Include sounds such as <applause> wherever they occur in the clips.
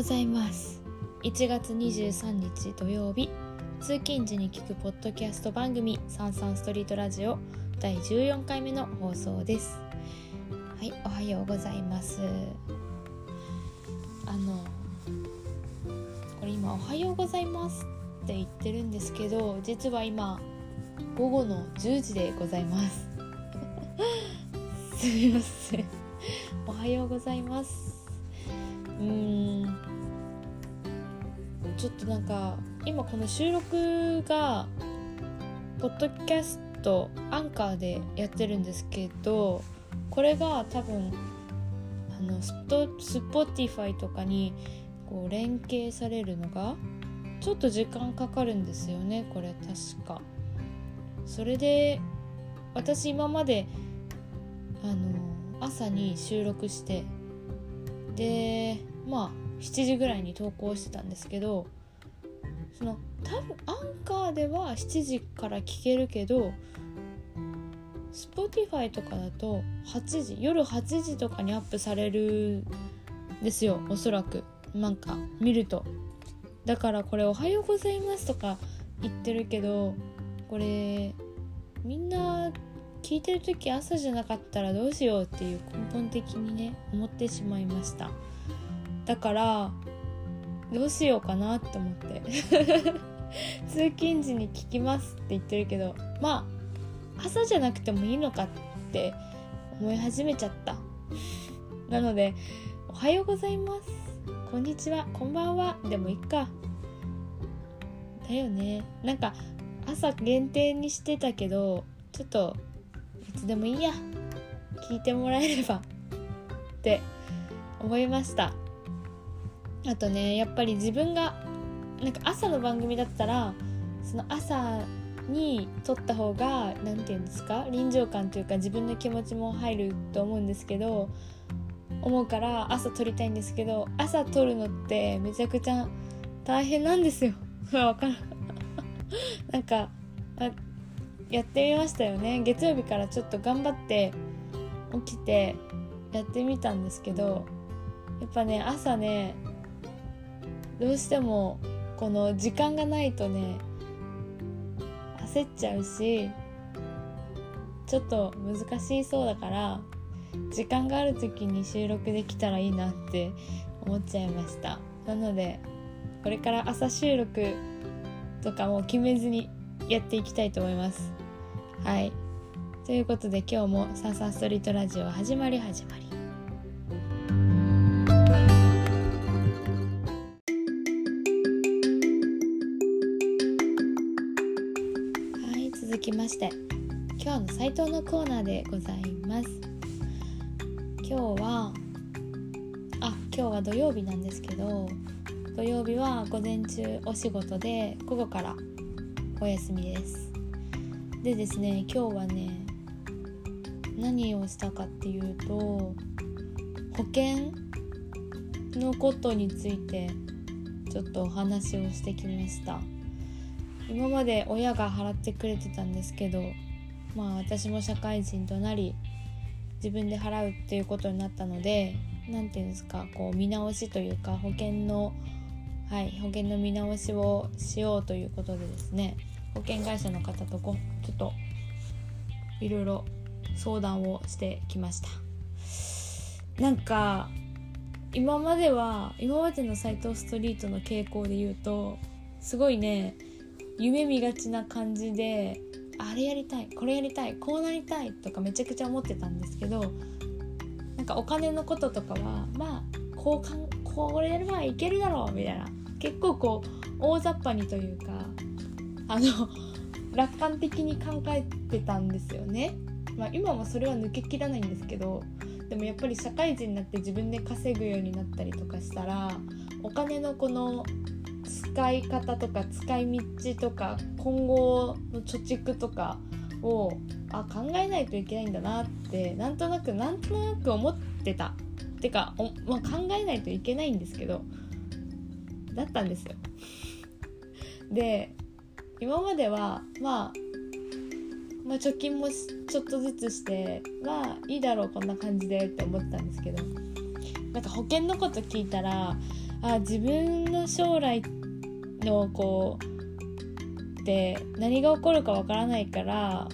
ございます。1月23日土曜日通勤時に聞くポッドキャスト番組「サンサンストリートラジオ」第14回目の放送です。はいおはようございます。あのこれ今「おはようございます」って言ってるんですけど実は今午後の10時でございます。<laughs> すみません。おはようございます。うーん。ちょっとなんか今この収録がポッドキャストアンカーでやってるんですけどこれが多分あのスポ Spotify とかにこう連携されるのがちょっと時間かかるんですよねこれ確か。それで私今まであの朝に収録してでまあ7時ぐらいに投稿してたんですけどその多分アンカーでは7時から聞けるけど Spotify とかだと8時夜8時とかにアップされるんですよおそらく。なんか見ると。だからこれ「おはようございます」とか言ってるけどこれみんな聞いてる時朝じゃなかったらどうしようっていう根本的にね思ってしまいました。だからどうしようかなって思って。<laughs> 通勤時に聞きますって言ってるけどまあ朝じゃなくてもいいのかって思い始めちゃった。なので「おはようございます」「こんにちは」「こんばんは」でもいっか。だよね。なんか朝限定にしてたけどちょっといつでもいいや。聞いてもらえれば。って思いました。あとねやっぱり自分がなんか朝の番組だったらその朝に撮った方が何て言うんですか臨場感というか自分の気持ちも入ると思うんですけど思うから朝撮りたいんですけど朝撮るのってめちゃくちゃ大変なんですよ。わかる <laughs> なんかやってみましたよね。月曜日からちょっと頑張って起きてやってみたんですけどやっぱね朝ねどうしてもこの時間がないとね焦っちゃうしちょっと難しいそうだから時間がある時に収録できたらいいなって思っちゃいました。なのでこれから朝収録とかも決めずにやっていきたいと思います。はい。ということで今日も「サンサンストリートラジオ」始まり始まり。今日の斉藤のコーナーでございます。今日はあ今日は土曜日なんですけど土曜日は午前中お仕事で午後からお休みです。でですね今日はね何をしたかっていうと保険のことについてちょっとお話をしてきました。今まで親が払ってくれてたんですけどまあ私も社会人となり自分で払うっていうことになったので何て言うんですかこう見直しというか保険のはい保険の見直しをしようということでですね保険会社の方とこちょっといろいろ相談をしてきました。なんか今までは今までの斎藤ストリートの傾向で言うとすごいね夢見がちな感じであれやりたいこれやりたいこうなりたいとかめちゃくちゃ思ってたんですけどなんかお金のこととかはまあこうかんこれやればいけるだろうみたいな結構こう大雑把にというかあの <laughs> 楽観的に考えてたんですよね。まあ、今もそれは抜けきらないんですけどでもやっぱり社会人になって自分で稼ぐようになったりとかしたらお金のこの使い方とか使い道とか今後の貯蓄とかをあ考えないといけないんだなってなんとなくなんとなく思ってた。てかお、まあ、考えないといけないんですけどだったんですよ。<laughs> で今までは、まあ、まあ貯金もちょっとずつしてまあいいだろうこんな感じでって思ってたんですけど。なんか保険のこと聞いたらあ自分の将来ってのこうで何が起こるかわからないから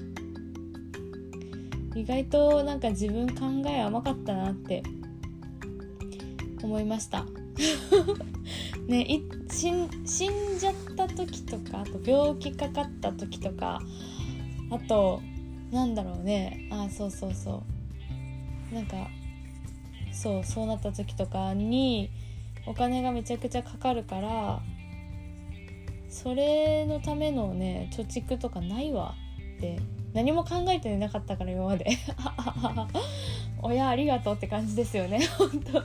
意外となんか自分考え甘かったなって思いました。<laughs> ねい死ん死んじゃった時とかあと病気かかった時とかあとなんだろうね。あそうそうそう。なんかそうそうなった時とかにお金がめちゃくちゃかかるからそれのためのね貯蓄とかないわ。って何も考えてなかったから今まで。<laughs> 親ありがとうって感じですよね。<laughs> 本当。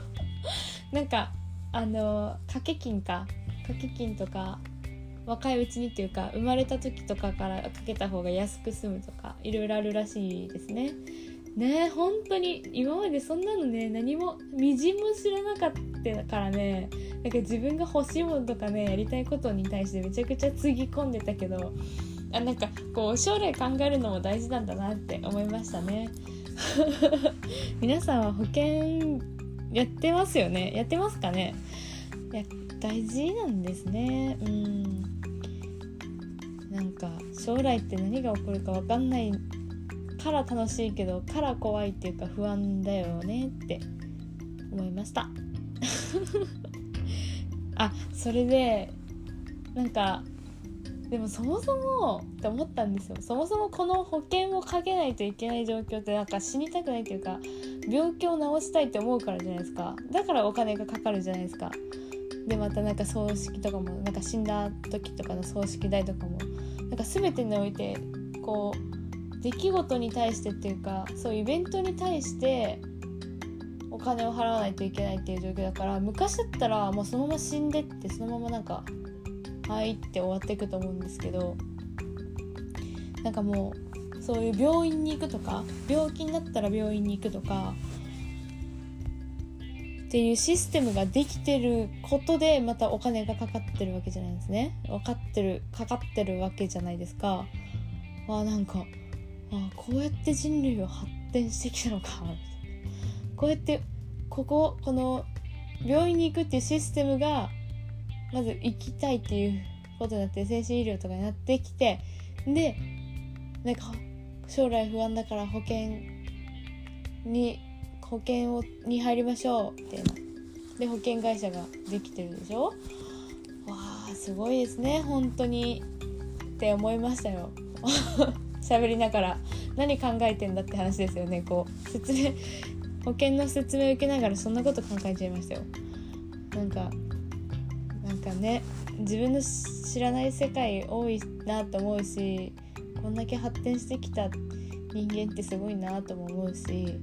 なんかあの掛け金か。掛け金とか若いうちにっていうか生まれた時とかからかけた方が安く済むとかいろいろあるらしいですね。ね本当に今までそんなのね何もみじんも知らなかったからねなんか自分が欲しいものとかねやりたいことに対してめちゃくちゃつぎ込んでたけどあなんかこう将来考えるのも大事なんだなって思いましたね。<laughs> 皆さんは保険やってますよね？やってますかね？いや大事なんですね。うん。なんか将来って何が起こるか分かんないから楽しいけどから怖いっていうか不安だよねって思いました。<laughs> あそれでなんかでもそもそもって思ったんですよ。そもそもこの保険をかけないといけない状況ってなんか死にたくないっていうか病気を治したいって思うからじゃないですか。だからお金がかかるじゃないですか。でまたなんか葬式とかもなんか死んだ時とかの葬式代とかもなんか全てにおいてこう出来事に対してっていうかそうイベントに対してお金を払わないといけないっていう状況だから昔だったらもうそのまま死んでってそのままなんか「はい」って終わっていくと思うんですけどなんかもうそういう病院に行くとか病気になったら病院に行くとかっていうシステムができてることでまたお金がかかってるわけじゃないですね。分かってるかかってるわけじゃないですか。あなんかあこうやって人類は発展してきたのかこうやってこここの病院に行くっていうシステムがまず行きたいっていうことになって精神医療とかになってきてでなんか将来不安だから保険に保険をに入りましょうっていうで保険会社ができてるでしょ？わあすごいですね本当に。って思いましたよ。喋りながら何考えてんだって話ですよね。こう説明 <laughs> 保険の説明を受けながらそんなこと考えちゃいましたよ。なんかなんかね自分の知らない世界多いなと思うしこんだけ発展してきた人間ってすごいなとも思うし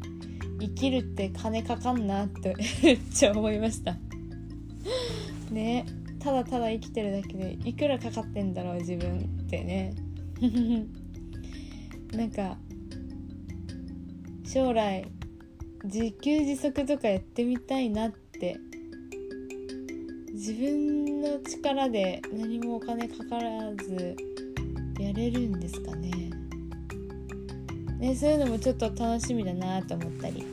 生きるって金かかんなって <laughs> めっちゃ思いました。<laughs> ねただただ生きてるだけでいくらかかってんだろう自分ってね。なんか将来自給自足とかやってみたいなって自分の力で何もお金かからずやれるんですかね。ねそういうのもちょっと楽しみだなと思ったり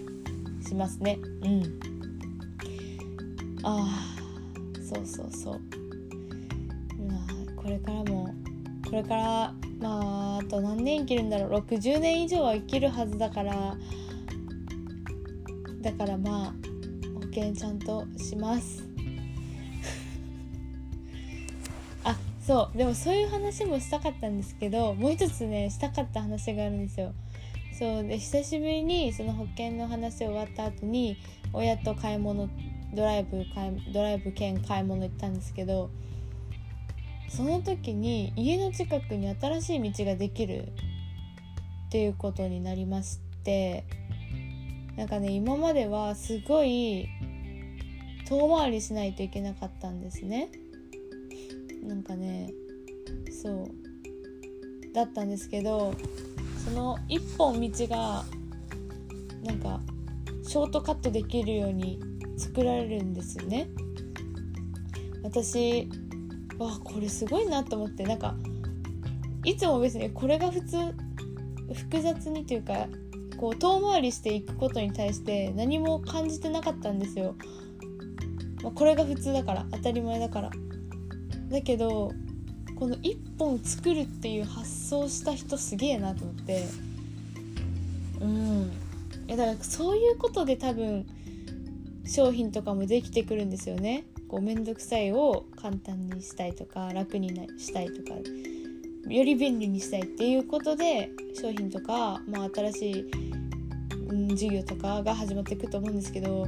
しますね。うん。ああそうそうそう。まあこれからもこれからまああと何年生きるんだろう。60年以上は生きるはずだから。だからまあ保険ちゃんとします。<laughs> あそう。でもそういう話もしたかったんですけどもう一つねしたかった話があるんですよ。そうで久しぶりにその保険の話終わった後に親と買い物ドライブ買いドライブ兼買い物行ったんですけどその時に家の近くに新しい道ができるっていうことになりましてなんかね今まではすごい遠回りしないといけなかったんですね。なんかねそうだったんですけどその一本道がなんかショートカットできるように作られるんですよね。私わこれすごいなと思ってなんかいつも別にこれが普通複雑にというかこう遠回りしていくことに対して何も感じてなかったんですよ。まあ、これが普通だから当たり前だから。だけどこの1本作るっていう発想した人すげえなと思って。うん。いやだからそういうことで多分商品とかもできてくるんですよね。こう面倒くさいを簡単にしたいとか楽にしたいとかより便利にしたいっていうことで商品とか、まあ、新しい、うん、授業とかが始まっていくと思うんですけど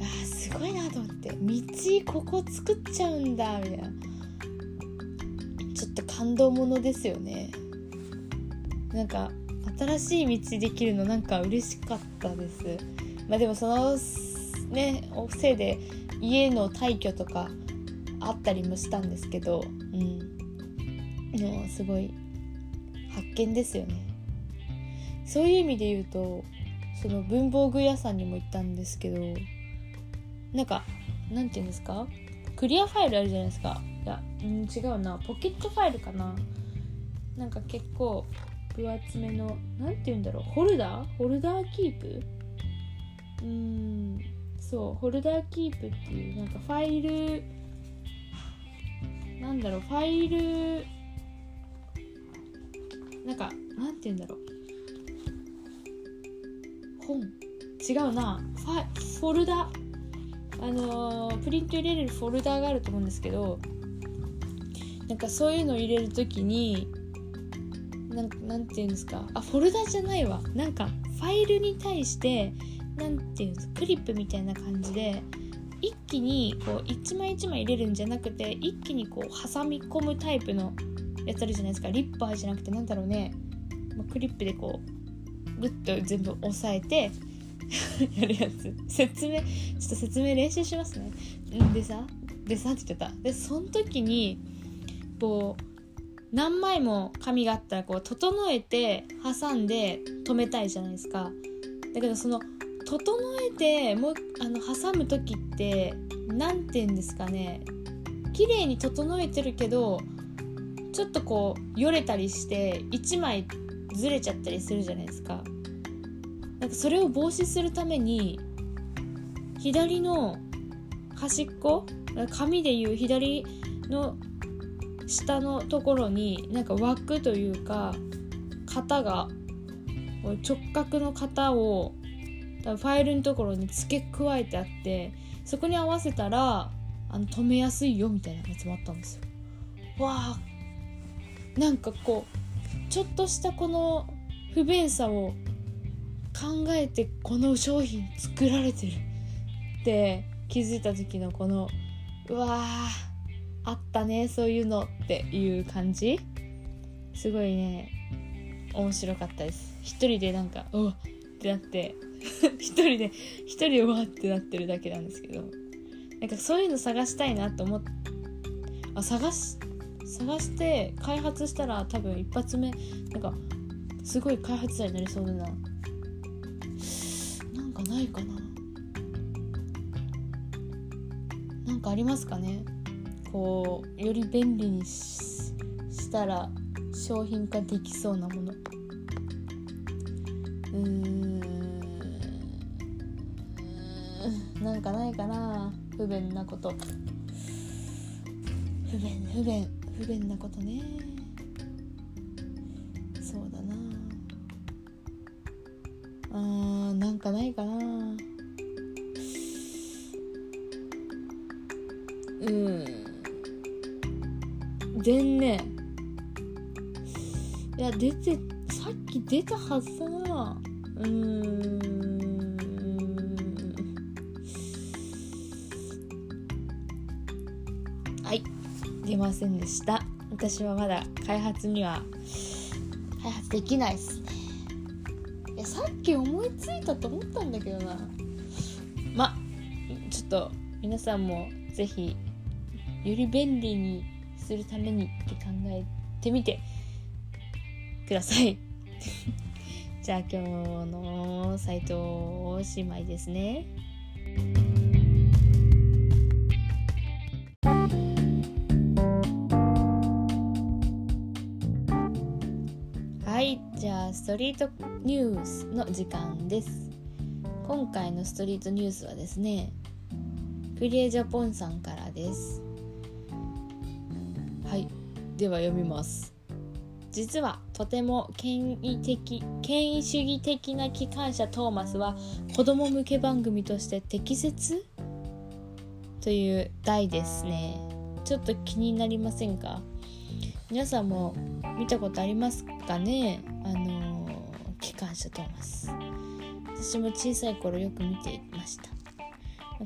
あすごいなと思って道ここ作っちゃうんだみたいな。ちょっと感動ものですよね。なんか新しい道できるのなんか嬉しかったです。まあでもそのねおせいで家の退去とかあったりもしたんですけどうん。もうすごい発見ですよね。そういう意味で言うとその文房具屋さんにも行ったんですけどなんかなんて言うんですか？クリアファイルあるじゃないですか。いや、うん、違うな。ポケットファイルかな。なんか結構分厚めの何て言うんだろう。ホルダー？ホルダーキープ？うーん。そうホルダーキープっていうなんかファイルなんだろうファイルなんかなんて言うんだろう。本。違うな。ファフォルダ。あのー、プリント入れれるフォルダがあると思うんですけどなんかそういうのを入れる時になんなんて言うんですか。あフォルダじゃないわ。なんかファイルに対してなんていうんですかクリップみたいな感じで一気にこう一枚一枚入れるんじゃなくて一気にこう挟み込むタイプのやつあるじゃないですか。リッパーじゃなくてなんだろうね、クリップでこうグッと全部押さえて <laughs> やるやつ。説明ちょっと説明練習しますね。でさでさって言ってた。でその時にこう何枚も紙があったらこう整えて挟んで止めたいじゃないですか。だけどその整えてもうあの挟む時って何て言うんですかね。綺麗に整えてるけどちょっとこうよれたりして1枚ずれちゃったりするじゃないですか。なんかそれを防止するために左の端っこ紙でいう左の下のところになんか枠というか型が直角の型を多分ファイルのところに付け加えてあってそこに合わせたらあの止めやすいよみたいなやつもあったんですよ。わあ。なんかこうちょっとしたこの不便さを考えてこの商品作られてるって気づいた時のこのうわーあったねそういうのっていう感じ。すごいね面白かったです。一人でなんかうわってなって。<laughs> 一人で一人でわってなってるだけなんですけど。なんかそういうの探したいなと思って。あ探し探して開発したら多分一発目なんかすごい開発者になりそうだな。なんかないかな。なんかありますかね。こうより便利にしたら商品化できそうなもの。うん。なんかないかな不便なこと。不便不便不便なことね。そうだな。あーなんかないかな。うん。全ねいや出てさっき出たはずだな。うーん。出ませんでした。私はまだ開発には開発できないっすね。いやさっき思いついたと思ったんだけどな。まちょっと皆さんも是非より便利にするためにって考えてみてください。<laughs> じゃあ今日のサイトおしまいですねトリートニュースの時間です。今回のストリートニュースはですねクリエジャポンさんからです。はいでは読みます。実はとても権威的権威主義的な機関車トーマスは子供向け番組として適切？という題ですね。ちょっと気になりませんか？皆さんも見たことありますかね？あのー、機関車トーマス私も小さい頃よく見ていました。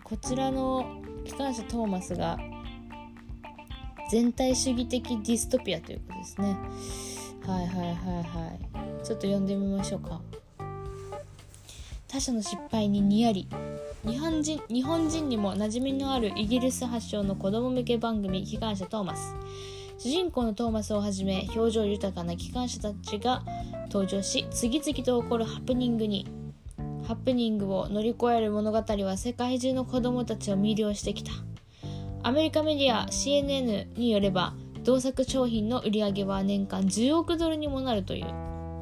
こちらの機関車トーマスが全体主義的ディストピアということですね。はいはいはいはい。ちょっと読んでみましょうか。他者の失敗ににやり日本人日本人にも馴染みのあるイギリス発祥の子供向け番組機関車トーマス。主人公のトーマスをはじめ表情豊かな機関車たちが登場し次々と起こるハプニングにハプニングを乗り越える物語は世界中の子供たちを魅了してきた。アメリカメディア CNN によれば同作商品の売り上げは年間10億ドルにもなるという。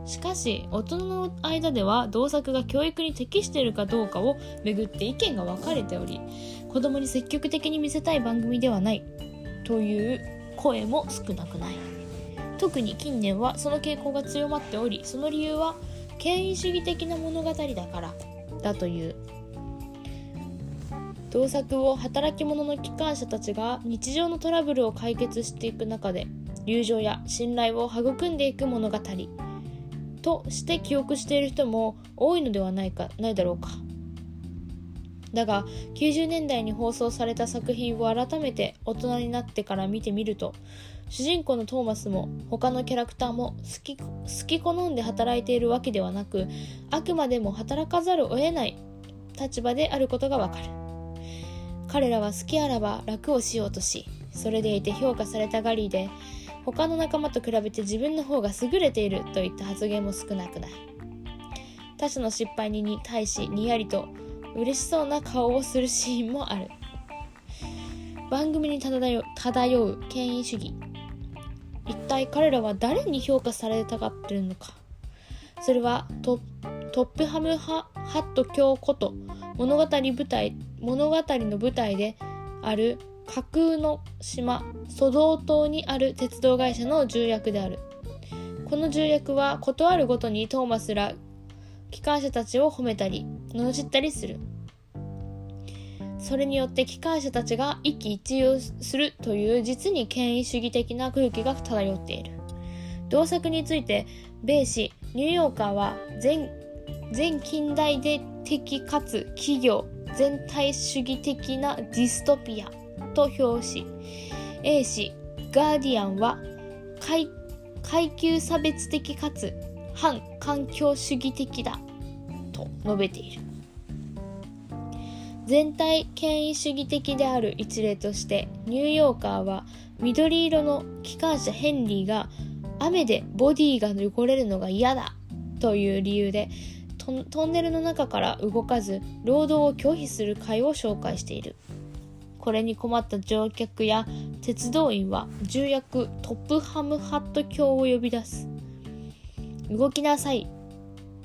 しかし大人の間では同作が教育に適しているかどうかをめぐって意見が分かれており子供に積極的に見せたい番組ではないという声も少なくない。特に近年はその傾向が強まっておりその理由は権威主義的な物語だからだという。同作を働き者の機関車たちが日常のトラブルを解決していく中で友情や信頼を育んでいく物語として記憶している人も多いのではないかないだろうか。だが90年代に放送された作品を改めて大人になってから見てみると主人公のトーマスも他のキャラクターも好き好き好んで働いているわけではなくあくまでも働かざるを得ない立場であることがわかる。彼らは好きあらば楽をしようとしそれでいて評価されたガリーで他の仲間と比べて自分の方が優れているといった発言も少なくない。他者の失敗に対しにやりと嬉しそうな顔をするシーンもある。番組に漂漂う権威主義。一体彼らは誰に評価されたがってるのか。それはトップハムハット教こと物語舞台物語の舞台である架空の島ソドー島にある鉄道会社の重役である。この重役は断るごとにトーマスら機関車たちを褒めたり罵ったりする。それによって機関車たちが一喜一憂するという実に権威主義的な空気が漂っている。同作について米紙ニューヨーカーは全全近代的かつ企業全体主義的なディストピアと表し A 氏ガーディアンは階級差別的かつ反環境主義的だと述べている。全体権威主義的である一例としてニューヨーカーは緑色の機関車ヘンリーが雨でボディが汚れるのが嫌だという理由でトンネルの中から動かず労働を拒否する会を紹介している。これに困った乗客や鉄道員は重役トップハムハット卿を呼び出す。動きなさい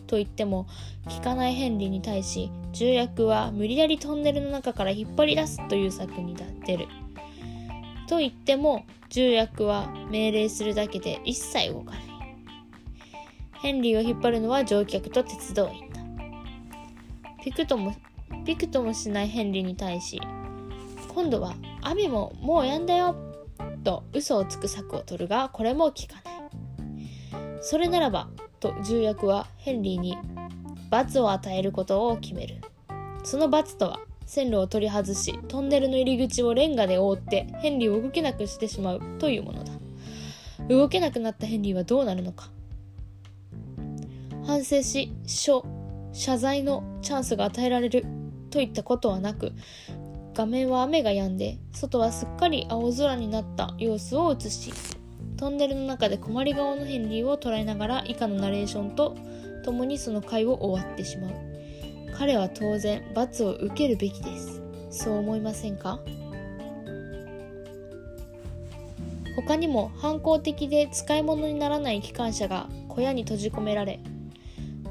と言っても聞かないヘンリーに対し重役は無理やりトンネルの中から引っ張り出すという策に出る。と言っても重役は命令するだけで一切動かない。ヘンリーを引っ張るのは乗客と鉄道員だ。ピクともピクともしないヘンリーに対し今度は雨ももう止んだよと嘘をつく策を取るがこれも効かない。それならばと重役はヘンリーに罰を与えることを決める。その罰とは線路を取り外しトンネルの入り口をレンガで覆ってヘンリーを動けなくしてしまうというものだ。動けなくなったヘンリーはどうなるのか。反省し書謝罪のチャンスが与えられるといったことはなく画面は雨が止んで外はすっかり青空になった様子を映しトンネルの中で困り顔のヘンリーを捉えながら以下のナレーションと共にその回を終わってしまう。彼は当然罰を受けるべきです。そう思いませんか？他にも反抗的で使い物にならない機関車が小屋に閉じ込められ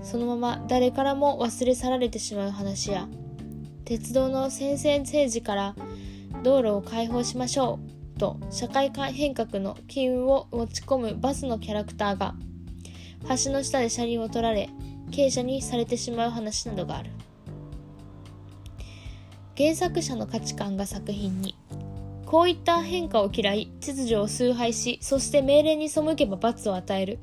そのまま誰からも忘れ去られてしまう話や鉄道の先制政治から道路を開放しましょう。と社会変革の機運を持ち込むバスのキャラクターが橋の下で車輪を取られ傾斜にされてしまう話などがある。原作者の価値観が作品にこういった変化を嫌い秩序を崇拝しそして命令に背けば罰を与える。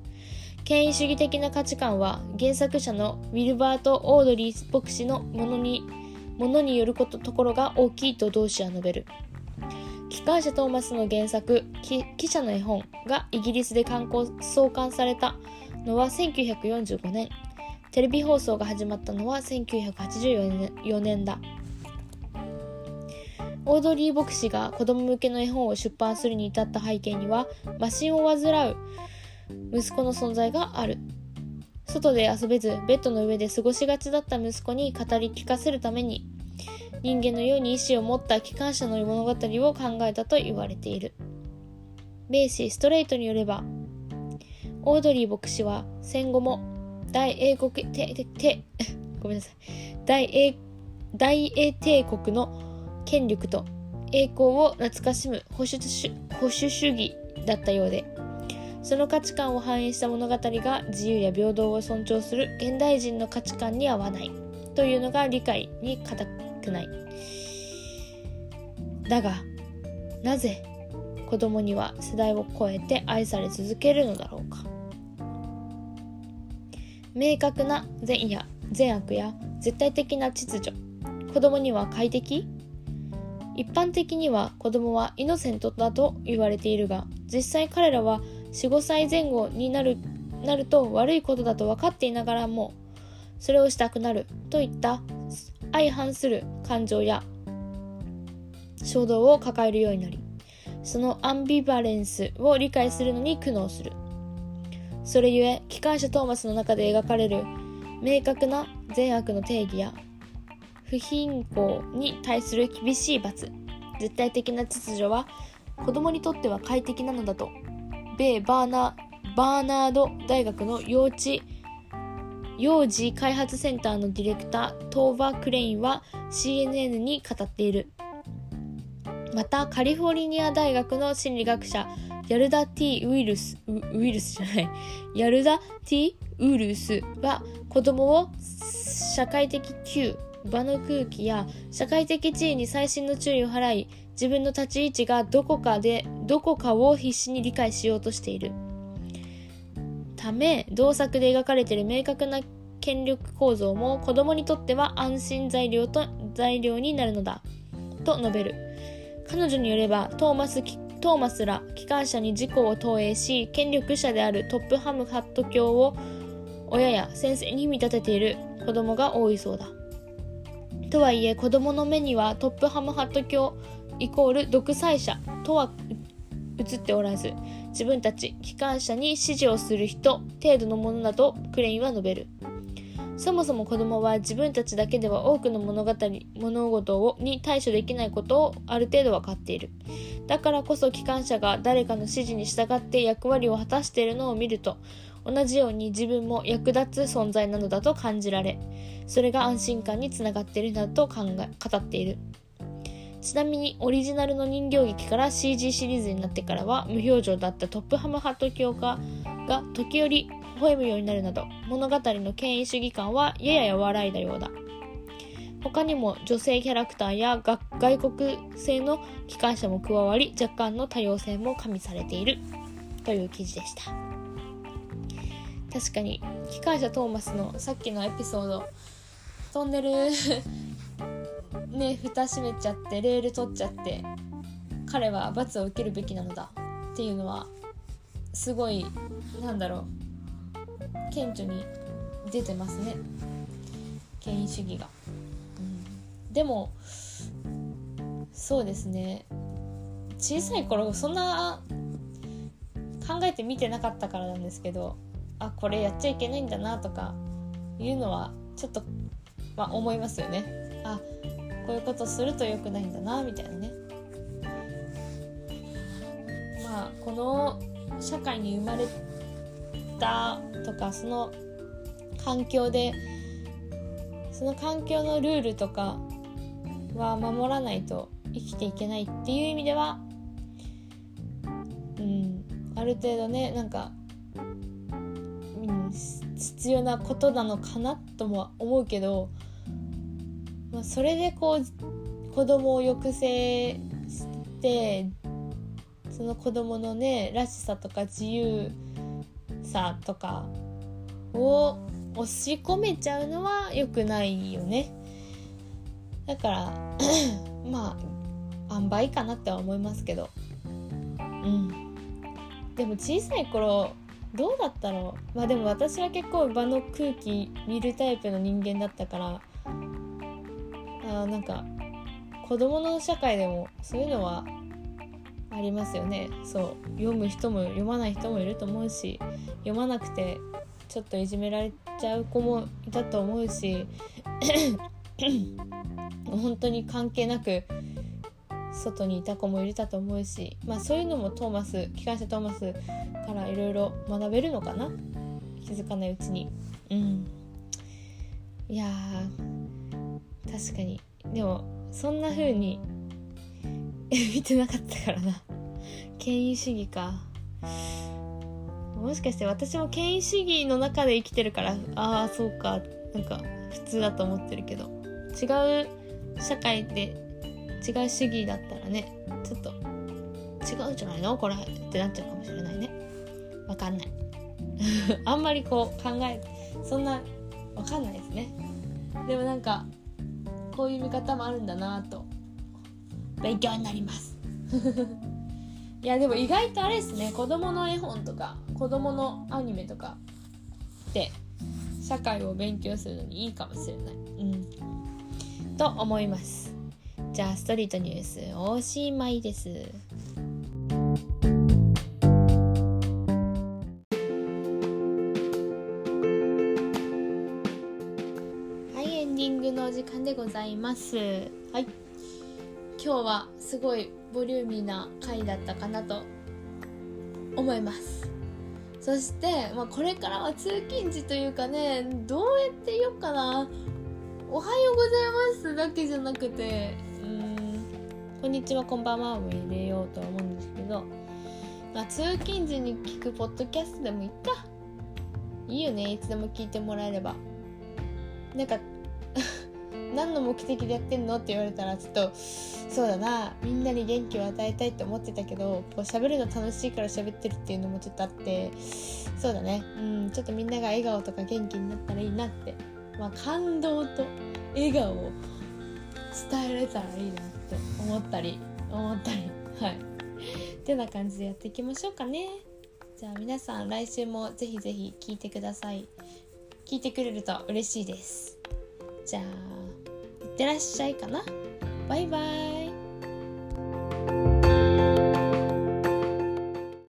権威主義的な価値観は原作者のウィルバート・オードリー牧師のものにものによることところが大きいと同志は述べる。機関車トーマスの原作「記者の絵本」がイギリスで刊行創刊されたのは1945年。テレビ放送が始まったのは1984年だ。オードリー牧師が子供向けの絵本を出版するに至った背景には麻疹を患う息子の存在がある。外で遊べずベッドの上で過ごしがちだった息子に語り聞かせるために人間のように意志を持った機関車の物語を考えたと言われている。ベーシー・ストレートによればオードリー牧師は戦後も大英国てて <laughs> ごめんなさい。大英大英帝国の権力と栄光を懐かしむ保守保守主義だったようでその価値観を反映した物語が自由や平等を尊重する現代人の価値観に合わないというのが理解に固くない。だがなぜ子供には世代を超えて愛され続けるのだろうか。明確な善や善悪や絶対的な秩序。子供には快適？一般的には子供はイノセントだと言われているが実際彼らは45歳前後になるなると悪いことだと分かっていながらもそれをしたくなるといった相反する感情や衝動を抱えるようになりそのアンビバレンスを理解するのに苦悩する。それゆえ機関車トーマスの中で描かれる明確な善悪の定義や不貧困に対する厳しい罰絶対的な秩序は子供にとっては快適なのだと米バーナバーナード大学の幼稚幼児開発センターのディレクタートーバ・クレインは CNN に語っている。またカリフォルニア大学の心理学者ヤルダ・ティ・ウイルスウイルスじゃない。ヤルダ・ティ・ウールスは子供を社会的 Q 場の空気や社会的地位に細心の注意を払い自分の立ち位置がどこかでどこかを必死に理解しようとしている。ため同作で描かれている明確な権力構造も子供にとっては安心材料と材料になるのだと述べる。彼女によればトーマストーマスら機関車に事故を投影し権力者であるトップハムハット教を親や先生に見立てている子供が多いそうだ。とはいえ子供の目にはトップハムハット教イコール独裁者とは映っておらず自分たち機関車に指示をする人程度のものだとクレインは述べる。そもそも子供は自分たちだけでは多くの物語物事をに対処できないことをある程度分かっている。だからこそ機関車が誰かの指示に従って役割を果たしているのを見ると同じように自分も役立つ存在なのだと感じられそれが安心感につながっているなどと考え語っている。ちなみにオリジナルの人形劇から CG シリーズになってからは無表情だったトップハムハット教家が時折微笑むようになるなど物語の権威主義感はやや和らいだようだ。他にも女性キャラクターや外国製の機関車も加わり若干の多様性も加味されている。という記事でした。確かに機関車トーマスのさっきのエピソードトンネルね蓋閉めちゃってレール取っちゃって彼は罰を受けるべきなのだっていうのはすごいなんだろう顕著に出てますね。権威主義が、うん、でもそうですね。小さい頃そんな考えて見てなかったからなんですけどあこれやっちゃいけないんだなとかいうのはちょっと、まあ、思いますよね。あこういうことすると良くないんだなみたいなね。まあこの社会に生まれたとかその環境でその環境のルールとかは守らないと生きていけないっていう意味ではうんある程度ねなんか、うん、必要なことなのかなとも思うけど、まあ、それでこう子供を抑制してその子供のねらしさとか自由さとかを押し込めちゃうのは良くないよね。だから <clears throat> まあ塩梅かなっては思いますけど。うん。でも小さい頃どうだったろう。まあでも私は結構場の空気見るタイプの人間だったからあなんか子供の社会でもそういうのはありますよね。そう読む人も読まない人もいると思うし読まなくてちょっといじめられちゃう子もいたと思うし <coughs> 本当に関係なく外にいた子もいたと思うし、まあ、そういうのもトーマス機関車トーマスからいろいろ学べるのかな。気づかないうちに。うん。いや確かに。でもそんな風に <laughs> 見てなかったからな。権威主義か。もしかして私も権威主義の中で生きてるからああそうか。なんか普通だと思ってるけど。違う社会で違う主義だったらねちょっと違うんじゃないの？これってなっちゃうかもしれないね。わかんない。<laughs> あんまりこう考えそんなわかんないですね。でもなんかこういう見方もあるんだなと。勉強になります。<laughs> いやでも意外とあれですね。子供の絵本とか子供のアニメとかって社会を勉強するのにいいかもしれない。うん。と思います。じゃあストリートニュースおしまいですます。はい。今日はすごいボリューミーな回だったかなと思います。そして、まあ、これからは通勤時というかねどうやって言おうかな。おはようございますだけじゃなくてうんこんにちはこんばんはも入れようとは思うんですけど、まあ、通勤時に聞くポッドキャストでもいいか。いいよね。いつでも聞いてもらえれば。なんか何の目的でやってんの？って言われたらちょっとそうだなみんなに元気を与えたいって思ってたけどこう喋るの楽しいから喋ってるっていうのもちょっとあってそうだね。うんちょっとみんなが笑顔とか元気になったらいいなって。まあ感動と笑顔を伝えられたらいいなって思ったり思ったり。はい。ってな感じでやっていきましょうかね。じゃあ皆さん来週もぜひぜひ聞いてください。聞いてくれると嬉しいです。じゃあ。ってらっしゃいかな。バイバイ。